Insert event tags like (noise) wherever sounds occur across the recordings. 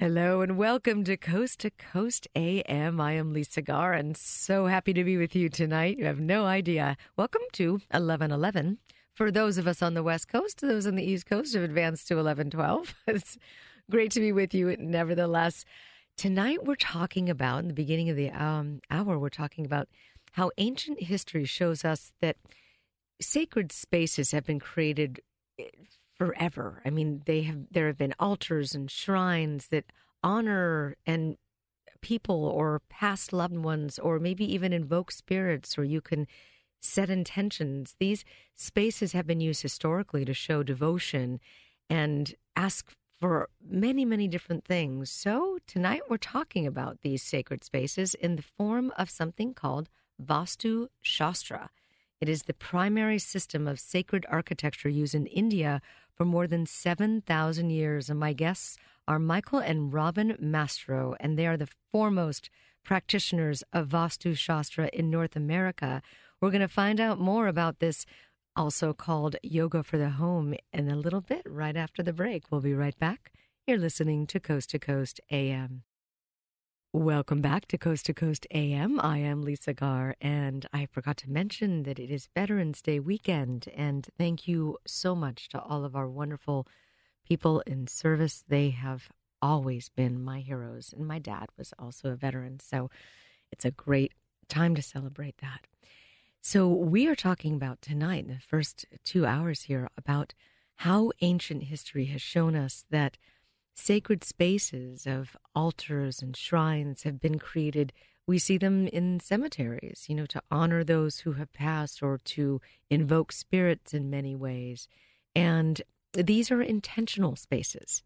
Hello and welcome to Coast to Coast AM. I am Lisa Garr and so happy to be with you tonight. You have no idea. Welcome to 1111. For those of us on the West Coast, those on the East Coast have advanced to 1112. (laughs) It's great to be with you nevertheless. Tonight we're talking about, in the beginning of the um, hour, we're talking about how ancient history shows us that sacred spaces have been created forever. I mean, they have there have been altars and shrines that honor and people or past loved ones or maybe even invoke spirits or you can set intentions. These spaces have been used historically to show devotion and ask for many, many different things. So tonight we're talking about these sacred spaces in the form of something called Vastu Shastra. It is the primary system of sacred architecture used in India for more than 7,000 years. And my guests are Michael and Robin Mastro, and they are the foremost practitioners of Vastu Shastra in North America. We're going to find out more about this, also called Yoga for the Home, in a little bit right after the break. We'll be right back. You're listening to Coast to Coast AM. Welcome back to Coast to Coast AM. I am Lisa Garr, and I forgot to mention that it is Veterans Day weekend. And thank you so much to all of our wonderful people in service. They have always been my heroes, and my dad was also a veteran. So it's a great time to celebrate that. So, we are talking about tonight, in the first two hours here, about how ancient history has shown us that sacred spaces of altars and shrines have been created. We see them in cemeteries, you know, to honor those who have passed or to invoke spirits in many ways. And these are intentional spaces,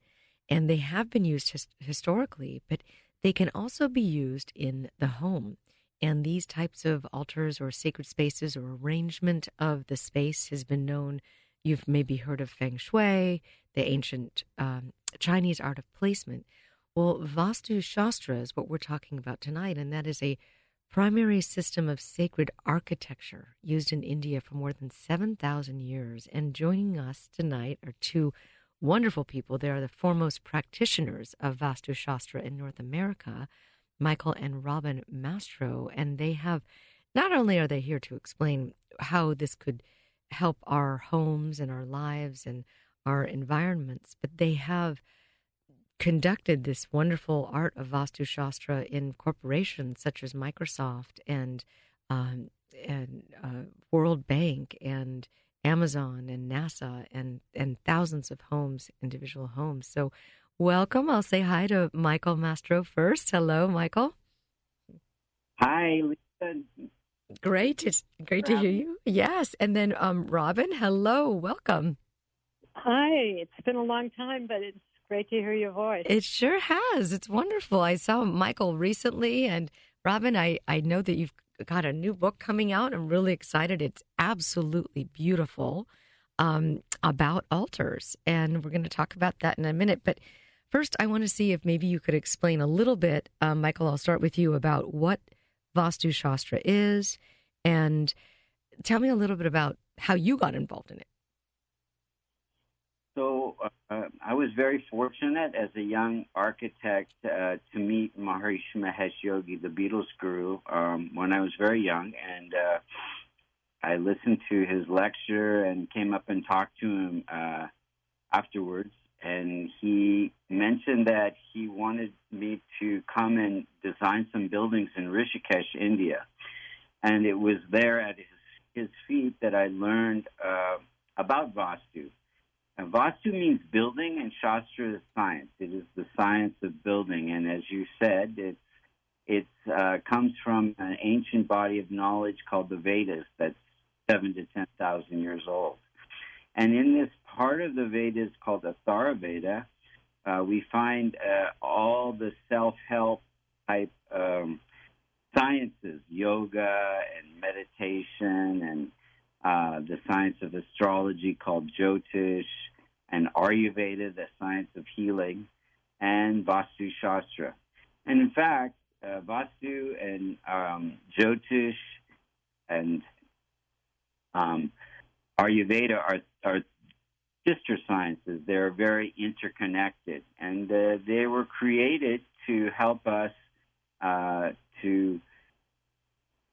and they have been used his- historically, but they can also be used in the home. And these types of altars or sacred spaces or arrangement of the space has been known. You've maybe heard of feng shui, the ancient um, Chinese art of placement. Well, Vastu Shastra is what we're talking about tonight, and that is a primary system of sacred architecture used in India for more than 7,000 years. And joining us tonight are two wonderful people. They are the foremost practitioners of Vastu Shastra in North America, Michael and Robin Mastro. And they have, not only are they here to explain how this could help our homes and our lives and our environments, but they have conducted this wonderful art of Vastu Shastra in corporations such as Microsoft and um, and uh, World Bank and Amazon and NASA and and thousands of homes, individual homes. So, welcome. I'll say hi to Michael Mastro first. Hello, Michael. Hi, Lisa. Great. It's great to hear you. Yes, and then um, Robin. Hello. Welcome. Hi, it's been a long time, but it's great to hear your voice. It sure has. It's wonderful. I saw Michael recently, and Robin, I, I know that you've got a new book coming out. I'm really excited. It's absolutely beautiful um, about altars, and we're going to talk about that in a minute. But first, I want to see if maybe you could explain a little bit, um, Michael. I'll start with you about what Vastu Shastra is, and tell me a little bit about how you got involved in it. So uh, I was very fortunate as a young architect uh, to meet Maharishi Mahesh Yogi, the Beatles guru, um, when I was very young, and uh, I listened to his lecture and came up and talked to him uh, afterwards. And he mentioned that he wanted me to come and design some buildings in Rishikesh, India. And it was there at his, his feet that I learned uh, about Vastu and Vastu means building, and Shastra is science. It is the science of building, and as you said, it it uh, comes from an ancient body of knowledge called the Vedas that's seven to ten thousand years old. And in this part of the Vedas called the Atharva Veda, uh, we find uh, all the self-help type um, sciences, yoga and meditation and uh, the science of astrology called Jyotish, and Ayurveda, the science of healing, and Vastu Shastra. And in fact, uh, Vastu and um, Jyotish and um, Ayurveda are, are sister sciences. They're very interconnected, and uh, they were created to help us uh, to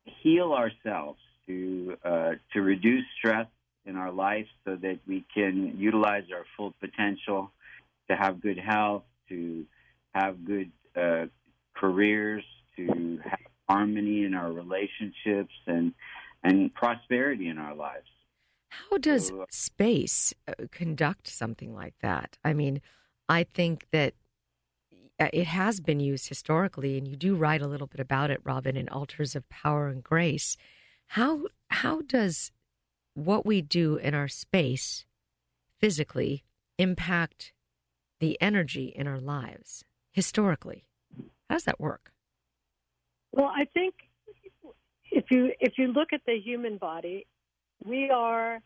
heal ourselves, to uh, to reduce stress in our life, so that we can utilize our full potential, to have good health, to have good uh, careers, to have harmony in our relationships, and and prosperity in our lives. How does uh, space uh, conduct something like that? I mean, I think that uh, it has been used historically, and you do write a little bit about it, Robin, in Altars of Power and Grace. How how does what we do in our space physically impact the energy in our lives historically? How does that work? Well, I think if you if you look at the human body, we are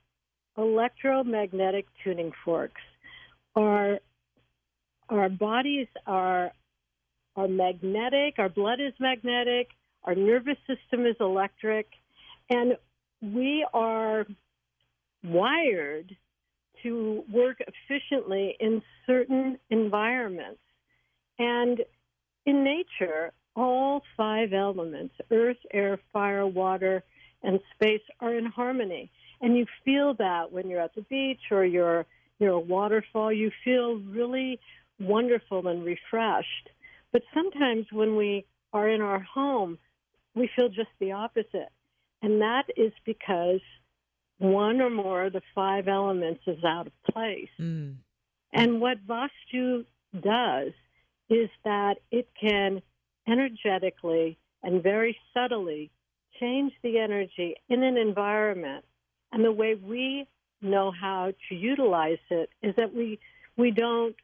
electromagnetic tuning forks. Our our bodies are are magnetic, our blood is magnetic, our nervous system is electric, and we are wired to work efficiently in certain environments. And in nature, all five elements earth, air, fire, water, and space are in harmony. And you feel that when you're at the beach or you're near a waterfall, you feel really wonderful and refreshed. But sometimes when we are in our home, we feel just the opposite. And that is because one or more of the five elements is out of place. Mm. And what Vastu does is that it can energetically and very subtly change the energy in an environment. And the way we know how to utilize it is that we we don't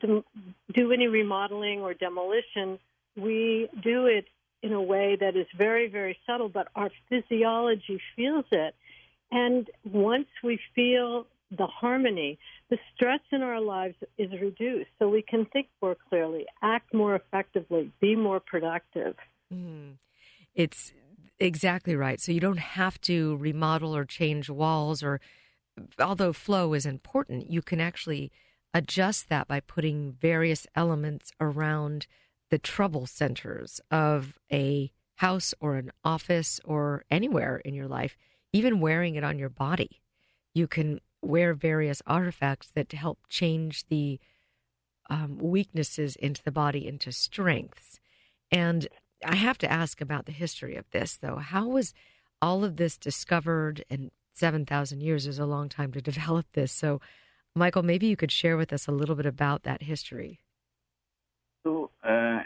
do any remodeling or demolition. We do it in a way that is very, very subtle, but our physiology feels it. And once we feel the harmony, the stress in our lives is reduced so we can think more clearly, act more effectively, be more productive. Mm. It's exactly right. So you don't have to remodel or change walls or although flow is important, you can actually adjust that by putting various elements around the trouble centers of a house or an office or anywhere in your life, even wearing it on your body. You can wear various artifacts that help change the um, weaknesses into the body into strengths. And I have to ask about the history of this, though. How was all of this discovered? And 7,000 years is a long time to (laughs) develop this. So, Michael, maybe you could share with us a little bit about that history. So, uh,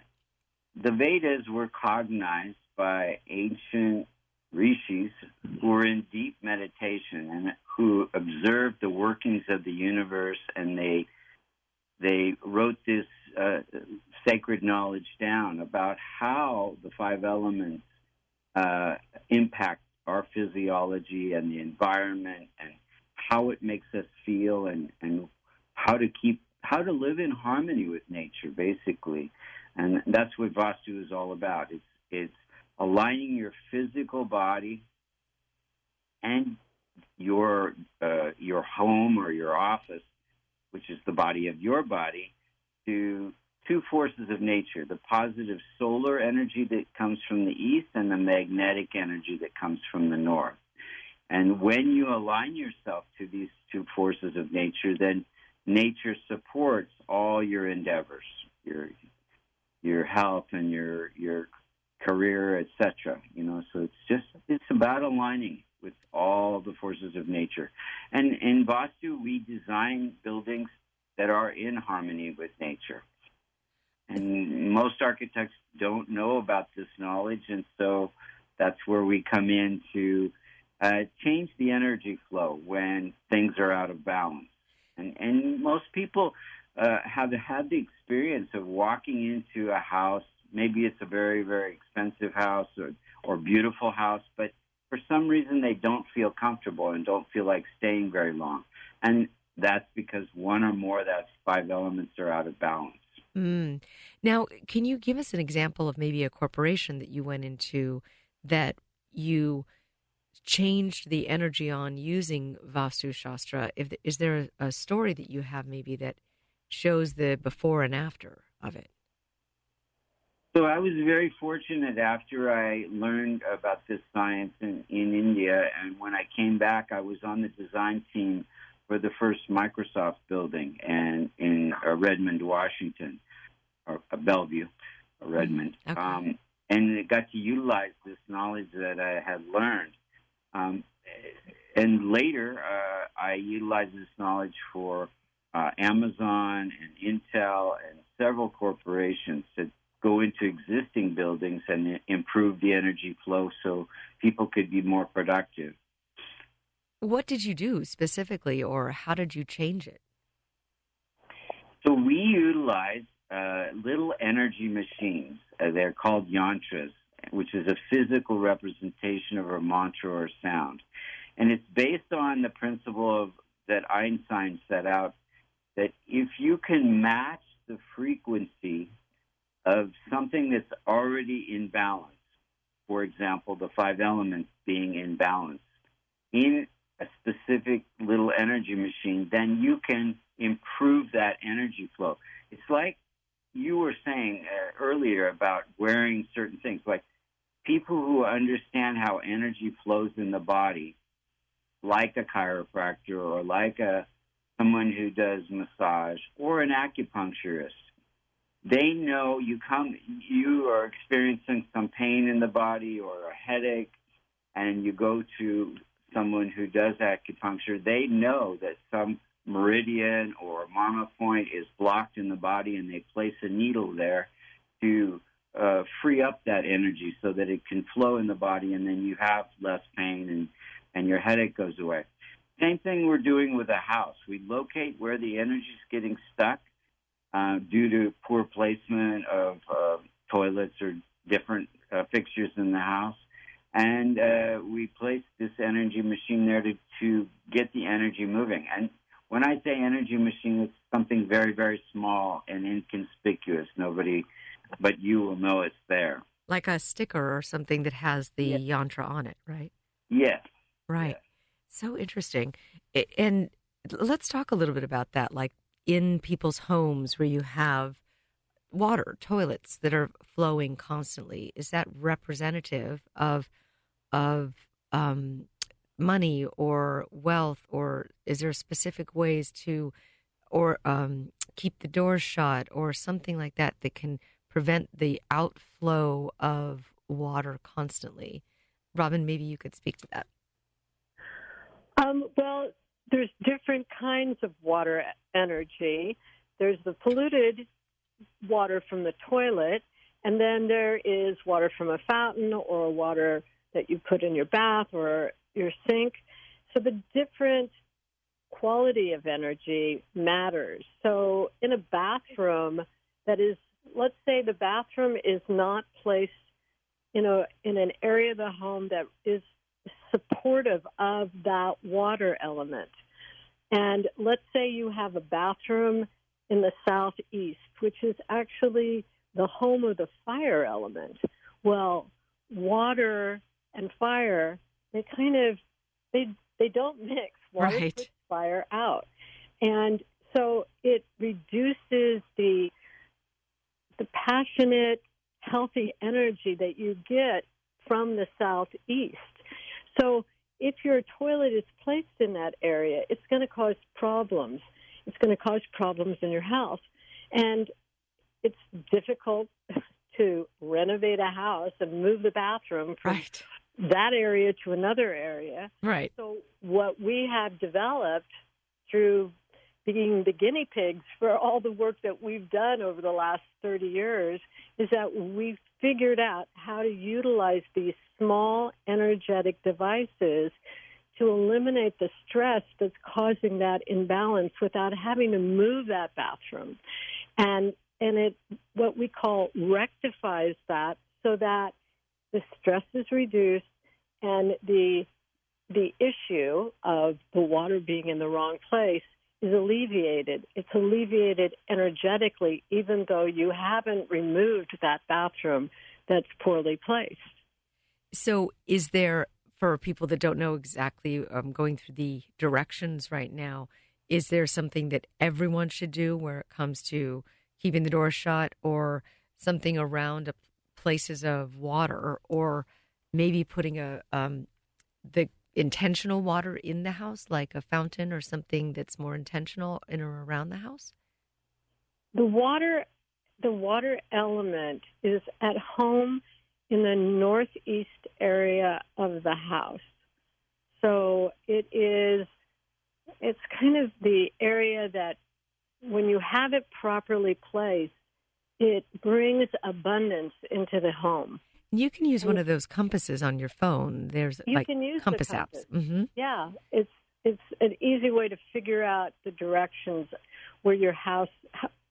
the Vedas were cognized by ancient rishis who were in deep meditation and who observed the workings of the universe, and they they wrote this uh, sacred knowledge down about how the five elements uh, impact our physiology and the environment and how it makes us feel and, and how to keep how to live in harmony with nature basically. And that's what vastu is all about. It's it's aligning your physical body and your uh, your home or your office which is the body of your body to two forces of nature the positive solar energy that comes from the east and the magnetic energy that comes from the north. And when you align yourself to these two forces of nature, then nature supports all your endeavors, your your health and your your career, etc. You know, so it's just it's about aligning with all the forces of nature. And in Vastu, we design buildings that are in harmony with nature. And most architects don't know about this knowledge, and so that's where we come in to uh, change the energy flow when things are out of balance. And, and most people uh, have had the experience of walking into a house. Maybe it's a very, very expensive house or, or beautiful house, but for some reason they don't feel comfortable and don't feel like staying very long. And that's because one or more of those five elements are out of balance. Mm. Now, can you give us an example of maybe a corporation that you went into that you changed the energy on using Vastu Shastra? If is there a, a story that you have maybe that shows the before and after of it? So I was very fortunate after I learned about this science in, in India, and when I came back, I was on the design team for the first Microsoft building and in uh, Redmond, Washington, or uh, Bellevue, or Redmond, Okay. um, and it got to utilize this knowledge that I had learned. Um, and later, uh, I utilized this knowledge for uh, Amazon and Intel and several corporations to go into existing buildings and improve the energy flow so people could be more productive. What did you do specifically, or how did you change it? So we utilize uh, little energy machines. Uh, they're called yantras, which is a physical representation of a mantra or sound. And it's based on the principle of that Einstein set out that if you can match the frequency of something that's already in balance, for example, the five elements being in balance, in a specific little energy machine, then you can improve that energy flow. It's like you were saying uh, earlier about wearing certain things, like people who understand how energy flows in the body, like a chiropractor or like a someone who does massage or an acupuncturist. They know you come, you are experiencing some pain in the body or a headache, and you go to someone who does acupuncture. They know that some meridian or marma point is blocked in the body, and they place a needle there to uh, free up that energy so that it can flow in the body, and then you have less pain and and your headache goes away. Same thing we're doing with a house. We locate where the energy is getting stuck uh, due to poor placement of uh, toilets or different uh, fixtures in the house. And uh, we place this energy machine there to, to get the energy moving. And when I say energy machine, it's something very, very small and inconspicuous. Nobody but you will know it's there. Like a sticker or something that has the Yeah. yantra on it, right? Yes. Right. Yes. So interesting. And let's talk a little bit about that. Like in people's homes where you have water, toilets that are flowing constantly, is that representative of of um, money or wealth, or is there specific ways to or um, keep the doors shut or something like that that can prevent the outflow of water constantly? Robin, maybe you could speak to that. Um, well, there's different kinds of water energy. There's the polluted water from the toilet, and then there is water from a fountain or water that you put in your bath or your sink. So the different quality of energy matters. So in a bathroom that is let's say the bathroom is not placed in a in an area of the home that is supportive of that water element. And let's say you have a bathroom in the southeast, which is actually the home of the fire element. Well, water and fire, they kind of they they don't mix. Water Right. puts fire out. And so it reduces the the passionate, healthy energy that you get from the southeast. So if your toilet is placed in that area, it's going to cause problems. It's going to cause problems in your house. And it's difficult (laughs) to renovate a house and move the bathroom from Right. that area to another area. Right. So, what we have developed through being the guinea pigs for all the work that we've done over the last 30 years is that we've figured out how to utilize these small energetic devices to eliminate the stress that's causing that imbalance without having to move that bathroom. And and it what we call rectifies that so that the stress is reduced and the the issue of the water being in the wrong place is alleviated. It's alleviated energetically, even though you haven't removed that bathroom that's poorly placed. So, is there, for people that don't know exactly um, going through the directions right now, is there something that everyone should do where it comes to keeping the door shut or something around places of water or maybe putting a um, the intentional water in the house like a fountain or something that's more intentional in or around the house the water the water element is at home in the northeast area of the house so it is it's kind of the area that when you have it properly placed it brings abundance into the home. You can use one of those compasses on your phone. There's you like can use compass, compass. apps. Mm-hmm. Yeah, it's it's an easy way to figure out the directions where your house,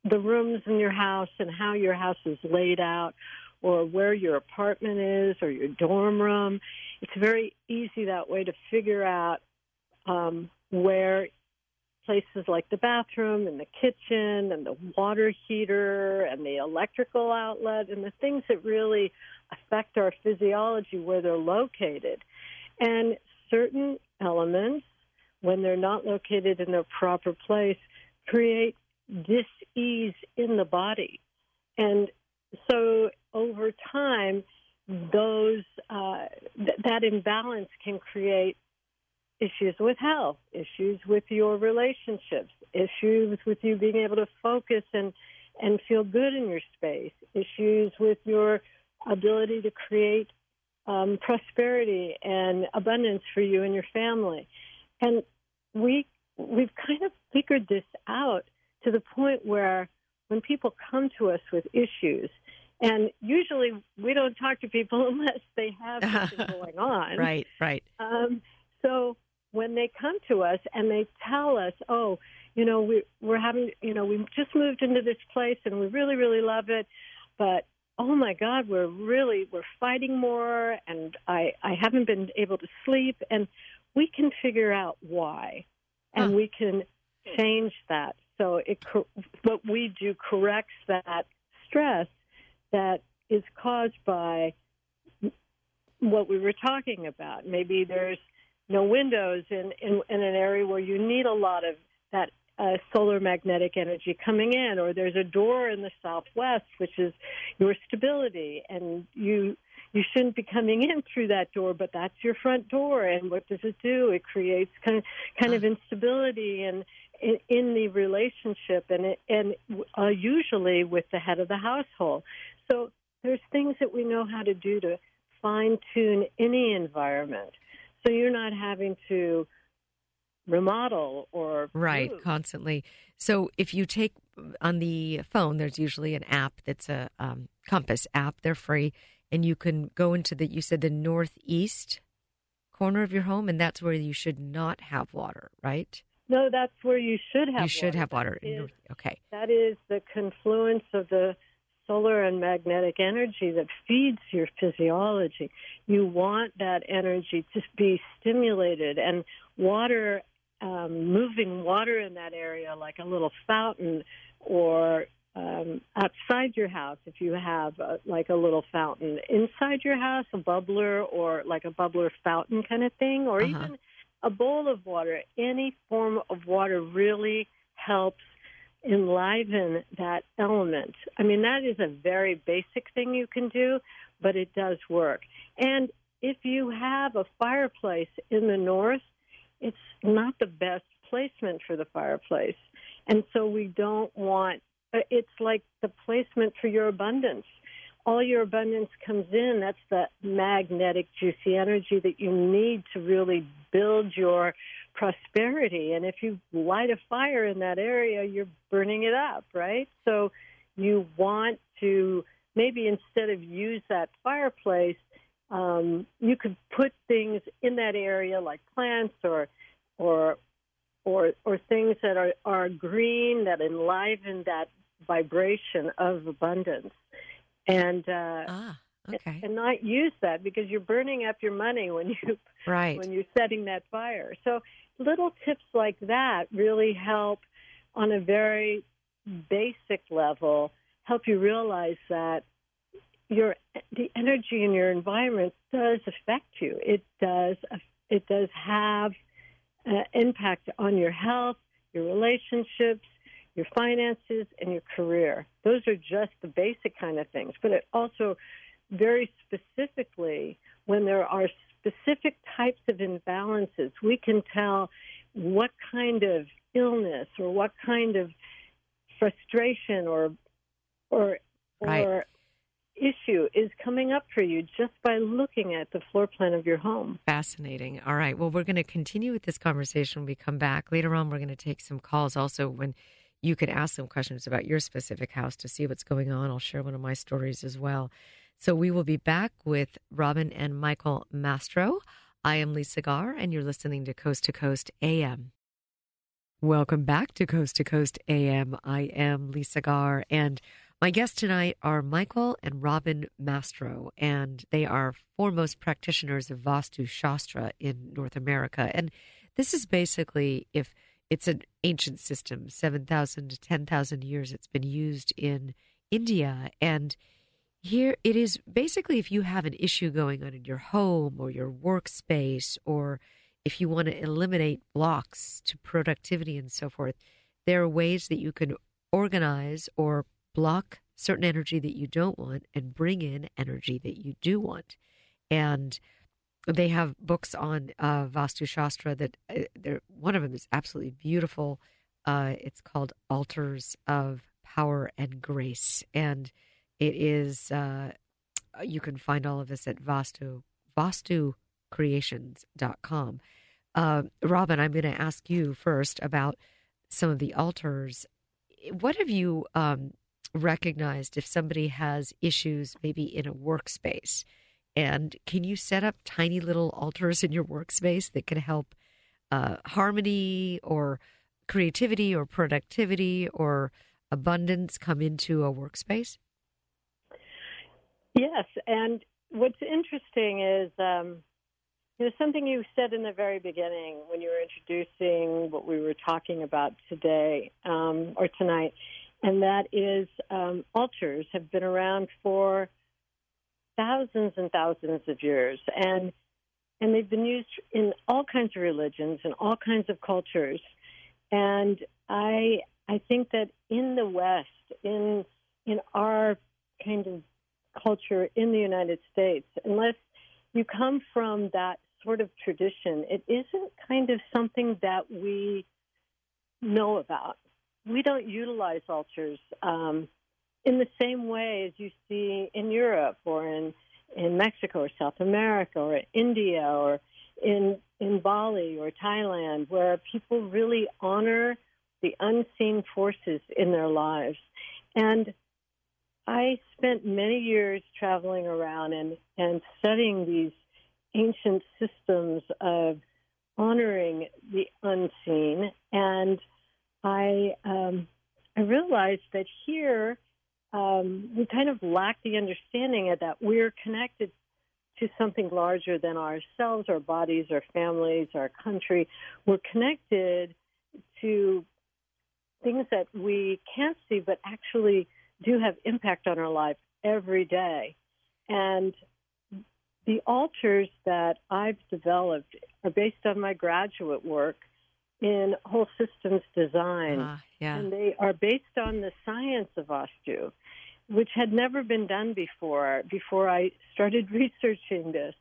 the rooms in your house, and how your house is laid out, or where your apartment is, or your dorm room. It's very easy that way to figure out um, where places like the bathroom and the kitchen and the water heater and the electrical outlet and the things that really affect our physiology where they're located. And certain elements, when they're not located in their proper place, create dis-ease in the body. And so over time, those uh, th- that imbalance can create issues with health, issues with your relationships, issues with you being able to focus and and feel good in your space, issues with your ability to create um, prosperity and abundance for you and your family. And we we've kind of figured this out to the point where when people come to us with issues, and usually we don't talk to people (laughs) unless they have something (laughs) going on. Right, right. Um, so when they come to us and they tell us, oh, you know, we, we're having, you know, we just moved into this place and we really, really love it, but oh my God, we're really, we're fighting more and I, I haven't been able to sleep and we can figure out why and Huh. we can change that. So it, what we do corrects that stress that is caused by what we were talking about. Maybe there's no windows in, in, in an area where you need a lot of that uh, solar magnetic energy coming in, or there's a door in the southwest, which is your stability, and you you shouldn't be coming in through that door, but that's your front door, and what does it do? It creates kind of kind of instability and in, in the relationship, and it, and uh, usually with the head of the household. So there's things that we know how to do to fine tune any environment. So you're not having to remodel or Right, move. constantly. So if you take on the phone, there's usually an app that's a um, compass app. They're free, and you can go into the. You said the northeast corner of your home, and that's where you should not have water, right? No, that's where you should have. you should water. have water. That in north- okay. that is the confluence of the solar and magnetic energy that feeds your physiology. You want that energy to be stimulated, and water, um, moving water in that area, like a little fountain, or um, outside your house, if you have uh like a little fountain inside your house, a bubbler, or like a bubbler fountain kind of thing, or Uh-huh. even a bowl of water. Any form of water really helps enliven that element. I mean, that is a very basic thing you can do, but it does work. And if you have a fireplace in the north, it's not the best placement for the fireplace. And so we don't want uh, it's like the placement for your abundance. All your abundance comes in. That's the magnetic, juicy energy that you need to really build your prosperity. And if you light a fire in that area, you're burning it up, right? So you want to maybe instead of use that fireplace, um, you could put things in that area like plants or or or or things that are, are green that enliven that vibration of abundance. And uh, Ah, okay. and not use that because you're burning up your money when you Right. when you're setting that fire. So little tips like that really help on a very basic level help you realize that your the energy in your environment does affect you. It does it does have uh, impact on your health, your relationships, your finances, and your career. Those are just the basic kind of things. But it also very specifically when there are specific types of imbalances, we can tell what kind of illness or what kind of frustration or or right. or issue is coming up for you just by looking at the floor plan of your home. Fascinating. All right. Well, we're going to continue with this conversation when we come back. Later on, we're going to take some calls also when you could ask some questions about your specific house to see what's going on. I'll share one of my stories as well. So we will be back with Robin and Michael Mastro. I am Lisa Garr, and you're listening to Coast to Coast AM. Welcome back to Coast to Coast AM. I am Lisa Garr, and my guests tonight are Michael and Robin Mastro, and they are foremost practitioners of Vastu Shastra in North America. And this is basically if it's an ancient system, 7,000 to 10,000 years it's been used in India. And here it is basically if you have an issue going on in your home or your workspace, or if you want to eliminate blocks to productivity and so forth, there are ways that you can organize or block certain energy that you don't want and bring in energy that you do want. And they have books on uh, Vastu Shastra that uh, one of them is absolutely beautiful. Uh, it's called Altars of Power and Grace, and it is uh, you can find all of this at Vastu VastuCreations.com. Uh, Robin, I'm going to ask you first about some of the altars. What have you um, recognized if somebody has issues maybe in a workspace? And can you set up tiny little altars in your workspace that can help uh, harmony or creativity or productivity or abundance come into a workspace? Yes, and what's interesting is um, there's something you said in the very beginning when you were introducing what we were talking about today um, or tonight, and that is um, altars have been around for thousands and thousands of years, and and they've been used in all kinds of religions and all kinds of cultures. And I I think that in the West, in in our kind of culture in the United States, unless you come from that sort of tradition, it isn't kind of something that we know about we don't utilize altars um, in the same way as you see in Europe or in in Mexico or South America or India or in in Bali or Thailand, where people really honor the unseen forces in their lives. And I spent many years traveling around and, and studying these ancient systems of honoring the unseen and I um, I realized that here um, we kind of lack the understanding of that we're connected to something larger than ourselves, our bodies, our families, our country. We're connected to things that we can't see, but actually do have impact on our life every day. And the altars that I've developed are based on my graduate work in whole systems design. Uh, yeah. And they are based on the science of Vastu, which had never been done before, before I started (laughs) researching this.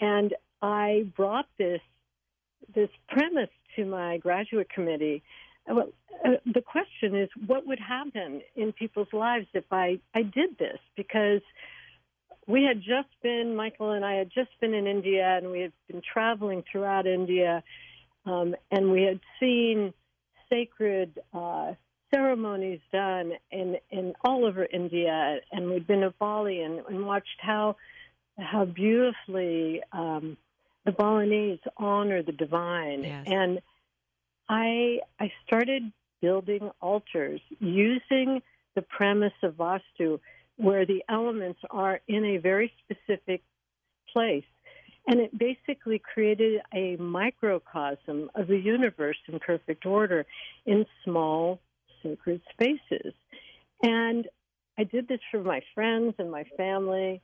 And I brought this this premise to my graduate committee. Well, uh, the question is, what would happen in people's lives if I, I did this? Because we had just been, Michael and I had just been in India, and we had been traveling throughout India um, and we had seen sacred uh, ceremonies done in, in all over India, and we'd been to Bali and, and watched how how beautifully um, the Balinese honor the divine. Yes. And I I started building altars using the premise of Vastu, where the elements are in a very specific place and it basically created a microcosm of the universe in perfect order in small sacred spaces. And I did this for my friends and my family.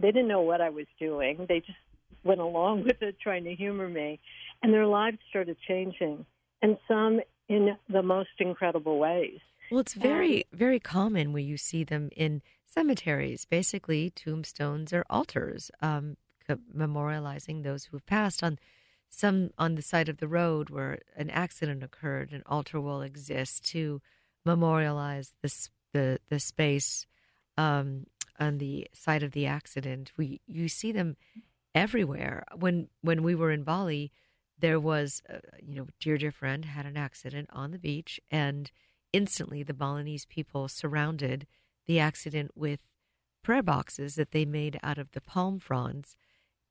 They didn't know what I was doing. They just went along (laughs) with it, trying to humor me. And their lives started changing, and some in the most incredible ways. Well, it's very, and, very common where you see them in cemeteries, basically tombstones or altars, um, memorializing those who have passed. On some on the side of the road where an accident occurred, an altar will exist to memorialize this the the space um, on the side of the accident. We you see them everywhere. When when we were in Bali, there was uh, you know dear dear friend had an accident on the beach, and instantly the Balinese people surrounded the accident with prayer boxes that they made out of the palm fronds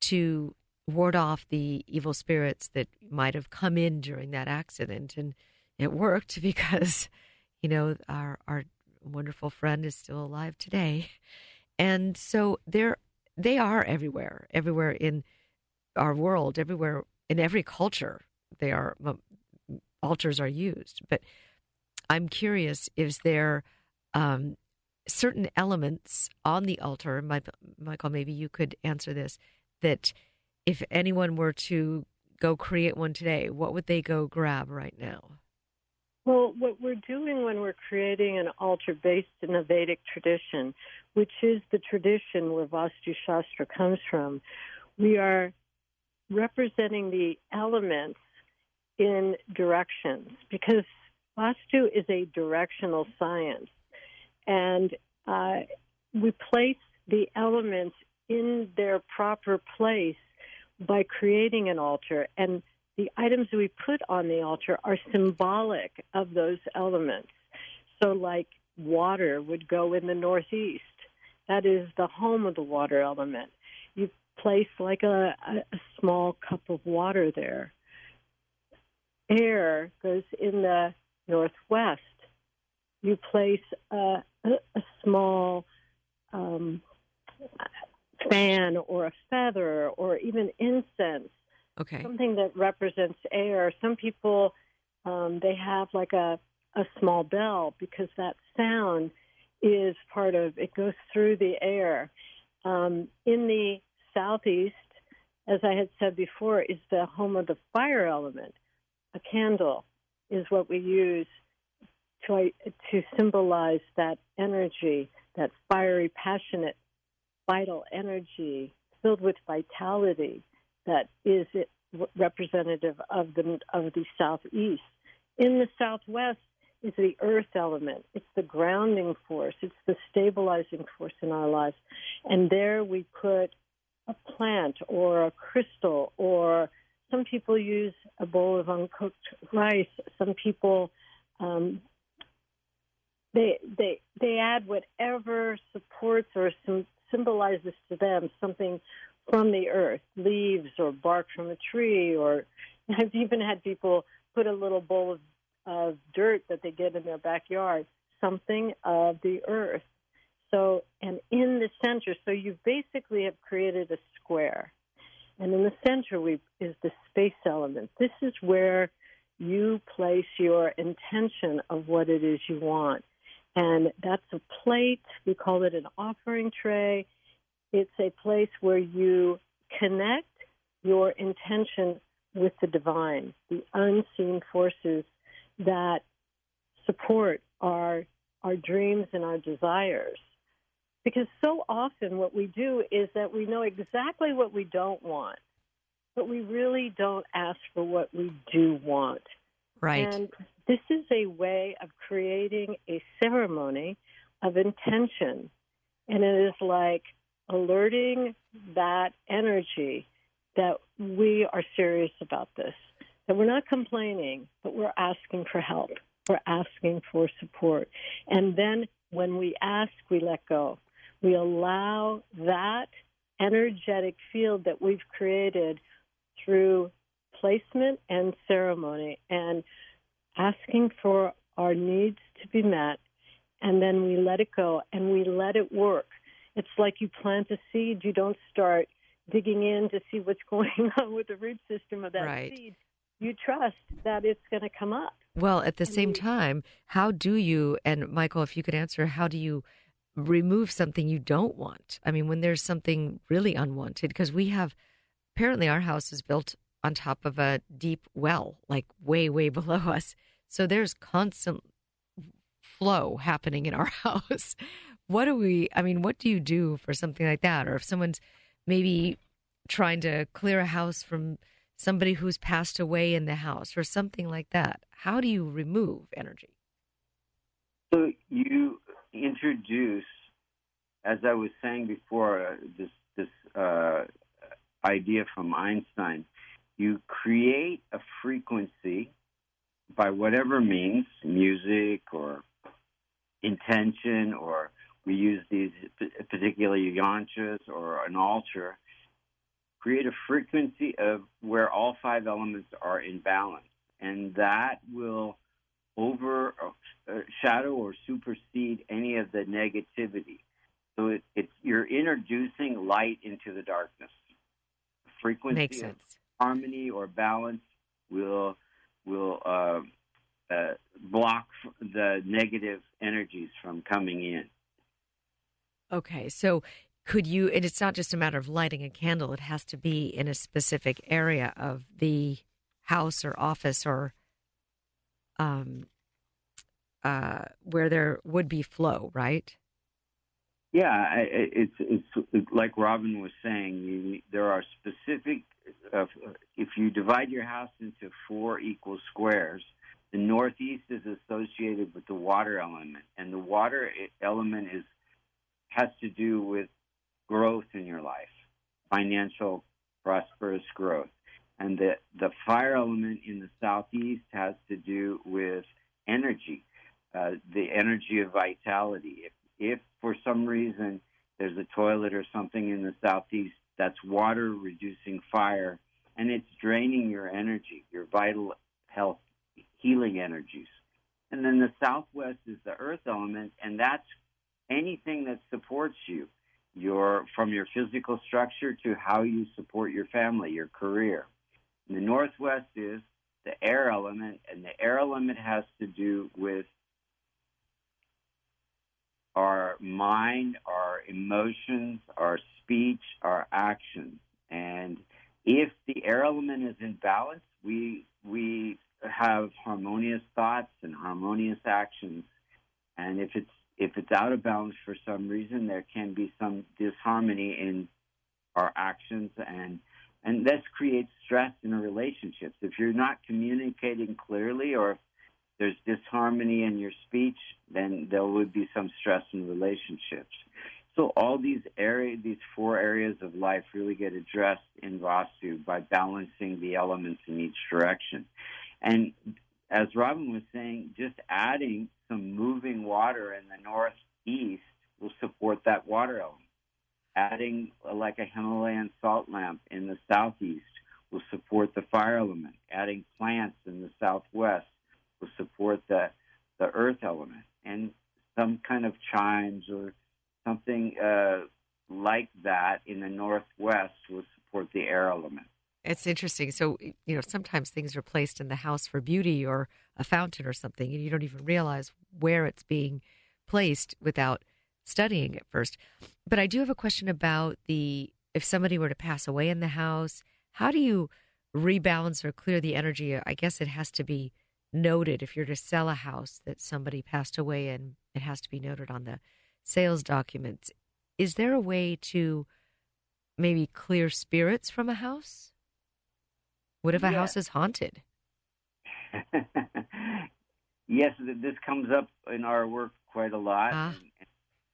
to ward off the evil spirits that might have come in during that accident and it worked (laughs) because you know our our wonderful friend is still alive today. And so they're they are everywhere, everywhere in our world, everywhere in every culture. They are altars are used. But I'm curious: is there um, certain elements on the altar? Michael, maybe you could answer this. That if anyone were to go create one today, what would they go grab right now? Well, what we're doing when we're creating an altar based in the Vedic tradition, which is the tradition where Vastu Shastra comes from, we are representing the elements in directions because Vastu is a directional science. And uh, we place the elements in their proper place by creating an altar. And the items we put on the altar are symbolic of those elements. So, like water would go in the northeast. That is the home of the water element. You place like a, a, small cup of water there. Air goes in the northwest. You place a, a, a small um, fan or a feather or even incense Okay. Something that represents air. Some people um, they have like a a small bell because that sound is part of it goes through the air. Um, in the southeast, as I had said before, is the home of the fire element. A candle is what we use to to symbolize that energy, that fiery, passionate, vital energy filled with vitality that is representative of the of the southeast. In the southwest is the earth element. It's the grounding force. It's the stabilizing force in our lives. And there we put a plant or a crystal or some people use a bowl of uncooked rice. Some people um, they they they add whatever supports or symbolizes to them something from the earth, leaves or bark from a tree, or (laughs) I've even had people put a little bowl of, of dirt that they get in their backyard, something of the earth. So, and in the center, so you basically have created a square. And in the center we, is the space element. This is where you place your intention of what it is you want. And that's a plate. We call it an offering tray. It's a place where you connect your intention with the divine, the unseen forces that support our our dreams and our desires. Because so often what we do is that we know exactly what we don't want, but we really don't ask for what we do want. Right. And this is a way of creating a ceremony of intention. And it is like alerting that energy that we are serious about this, that we're not complaining, but we're asking for help. We're asking for support. And then when we ask, we let go. We allow that energetic field that we've created through placement and ceremony and asking for our needs to be met. And then we let it go and we let it work. It's like you plant a seed, you don't start digging in to see what's (laughs) going on with the root system of that right. seed. You trust that it's going to come up. Well, at the and same we, time, how do you, and Michael, if you could answer, how do you remove something you don't want? I mean, when there's something really unwanted, because we have apparently our house is built on top of a deep well, like way, way (laughs) below us. So there's constant flow happening in our (laughs) house. What do we, I mean, what do you do for something like that? Or if someone's maybe trying to clear a house from somebody who's passed away in the house or something like that, how do you remove energy? So you introduce, as I was saying before, uh, this this uh, idea from Einstein. You create a frequency by whatever means, music or intention, or we use these particularly yantras or an altar. Create a frequency of where all five elements are in balance, and that will overshadow uh, or supersede any of the negativity. So it, it's you're introducing light into the darkness. Frequency Makes sense. harmony or balance will will uh, uh, block the negative energies from coming in. Okay, so could you? And it's not just a matter of lighting a candle; it has to be in a specific area of the house or office or um, uh, where there would be flow, right? Yeah, it's it's like Robin was saying. You, there are specific. Uh, if you divide your house into four equal squares, the northeast is associated with the water element, and the water element is has to do with growth in your life, financial, prosperous growth. And the, the fire element in the southeast has to do with energy, uh, the energy of vitality. If, if for some reason there's a toilet or something in the southeast, that's water reducing fire, and it's draining your energy, your vital health, healing energies. And then the southwest is the earth element, and that's anything that supports you, your from your physical structure to how you support your family, your career. And the northwest is the air element, and the air element has to do with our mind, our emotions, our speech, our actions. And if the air element is in balance, we we have harmonious thoughts and harmonious actions. And if it's if it's out of balance for some reason, there can be some disharmony in our actions and and this creates stress in relationships. If you're not communicating clearly or if there's disharmony in your speech, then there would be some stress in relationships. So all these areas, these four areas of life really get addressed in Vastu by balancing the elements in each direction. And as Robin was saying, just adding some moving water in the northeast will support that water element. Adding like a Himalayan salt lamp in the southeast will support the fire element. Adding plants in the southwest will support the the earth element, and some kind of chimes or something uh, like that in the northwest will support the air element. It's interesting. So, you know, sometimes things are placed in the house for beauty or a fountain or something, and you don't even realize where it's being placed without studying it first. But I do have a question about the if somebody were to pass away in the house, how do you rebalance or clear the energy? I guess it has to be noted if you're to sell a house that somebody passed away in, it has to be noted on the sales documents. Is there a way to maybe clear spirits from a house? What if a yeah. house is haunted? (laughs) yes, this comes up in our work quite a lot. Ah.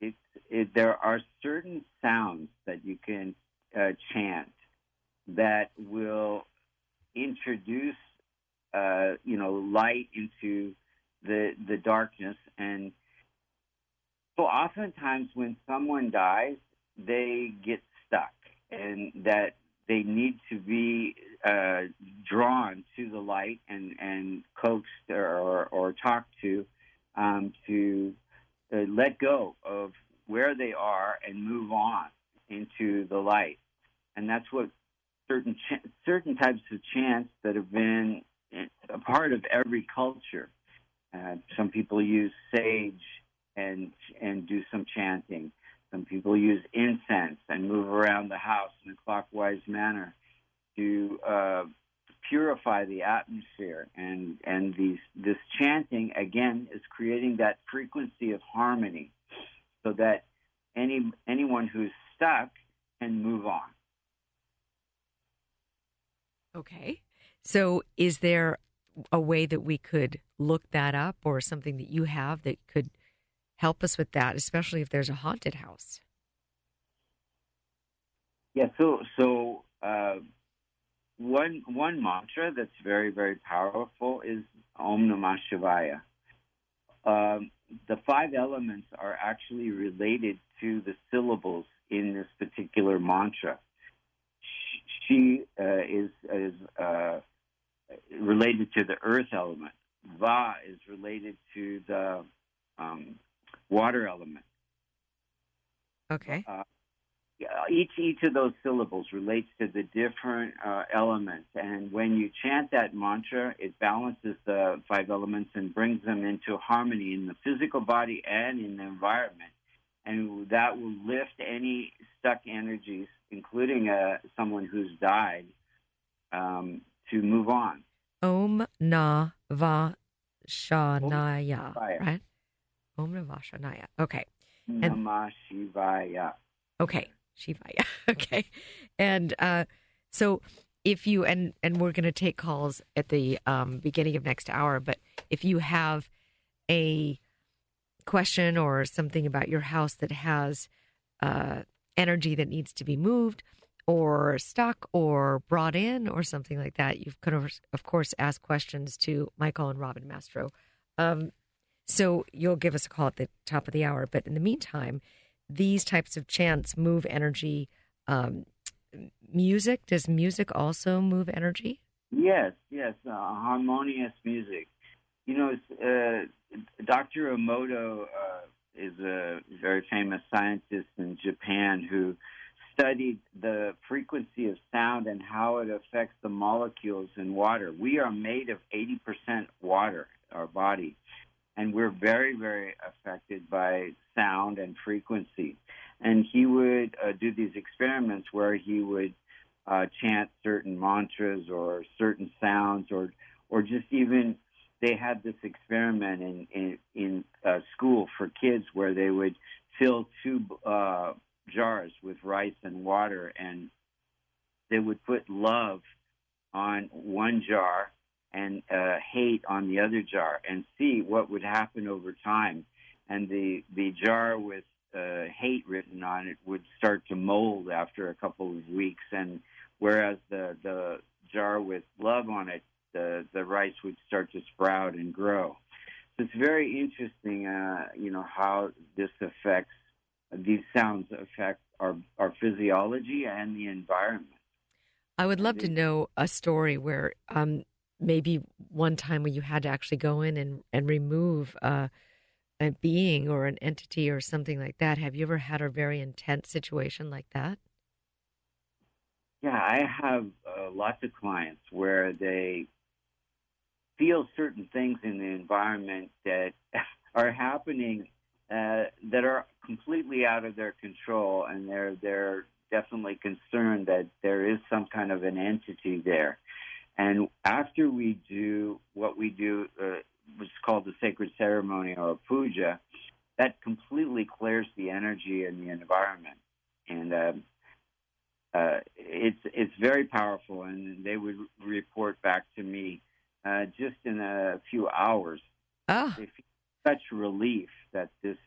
It, it, there are certain sounds that you can uh, chant that will introduce, uh, you know, light into the the darkness. And so, oftentimes, when someone dies, they get stuck, and that they need to be uh, drawn to the light and, and coaxed or, or, talked to um, to uh, let go of where they are and move on into the light. And that's what certain ch- certain types of chants that have been a part of every culture. Uh, some people use sage and and do some chanting. Some people use incense and move around the house in a clockwise manner to uh, purify the atmosphere. And and these this chanting again is creating that frequency of harmony, so that any anyone who's stuck can move on. Okay. So, is there a way that we could look that up or something that you have that could help us with that, especially if there's a haunted house? Yeah, so so uh, one one mantra that's very very powerful is Om Namah Shivaya. Um, the five elements are actually related to the syllables in this particular mantra. She uh, is is uh, related to the earth element. Va is related to the um, water element. Okay. Uh, each each of those syllables relates to the different uh, elements, and when you chant that mantra, it balances the five elements and brings them into harmony in the physical body and in the environment, and that will lift any stuck energies, including uh, someone who's died, um, to move on. Om Na Va Shanaya, right? Om Na Va Shanaya. Okay. And, Namah Shivaya. Okay. Shivaya. (laughs) okay. And uh, so if you and and we're going to take calls at the um, beginning of next hour, but if you have a question or something about your house that has uh, energy that needs to be moved or stuck or brought in or something like that, you could of course ask questions to Michael and Robin Mastro. Um, so you'll give us a call at the top of the hour. But in the meantime, these types of chants move energy. Um, music does music also move energy? Yes, yes, uh, harmonious music. You know, uh, Dr. Emoto uh, is a very famous scientist in Japan who studied the frequency of sound and how it affects the molecules in water. We are made of 80% water, our body and we're very, very affected by sound and frequency. And he would uh, do these experiments where he would uh, chant certain mantras or certain sounds, or or just even they had this experiment in in, in uh, school for kids where they would fill two uh, jars with rice and water, and they would put love on one jar and uh, hate on the other jar and see what would happen over time. And the, the jar with uh, hate written on it would start to mold after a couple of weeks. And whereas the, the jar with love on it, the, the rice would start to sprout and grow. So it's very interesting, uh, you know, how this affects, these sounds affect our, our physiology and the environment. I would love to know a story where um, maybe one time where you had to actually go in and, and remove uh, a being or an entity or something like that. Have you ever had a very intense situation like that? Yeah, I have uh, lots of clients where they feel certain things in the environment that (laughs) are happening uh, that are completely out of their control, and they're they're definitely concerned that there is some kind of an entity there. And after we do what we do, uh, which is called the sacred ceremony or puja, that completely clears the energy and the environment. And uh, uh, it's it's very powerful, and they would report back to me uh, just in a few hours. Oh. They feel such relief that this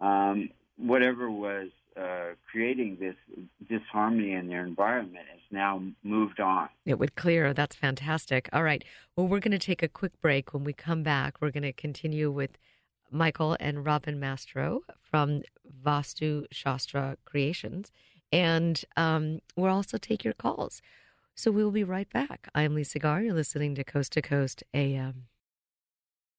um, whatever was uh, creating this disharmony in their environment has now moved on. It would clear. That's fantastic. All right. Well, we're going to take a quick break. When we come back, we're going to continue with Michael and Robin Mastro from Vastu Shastra Creations. And um, we'll also take your calls. So we'll be right back. I'm Lisa Garr. You're listening to Coast to Coast AM.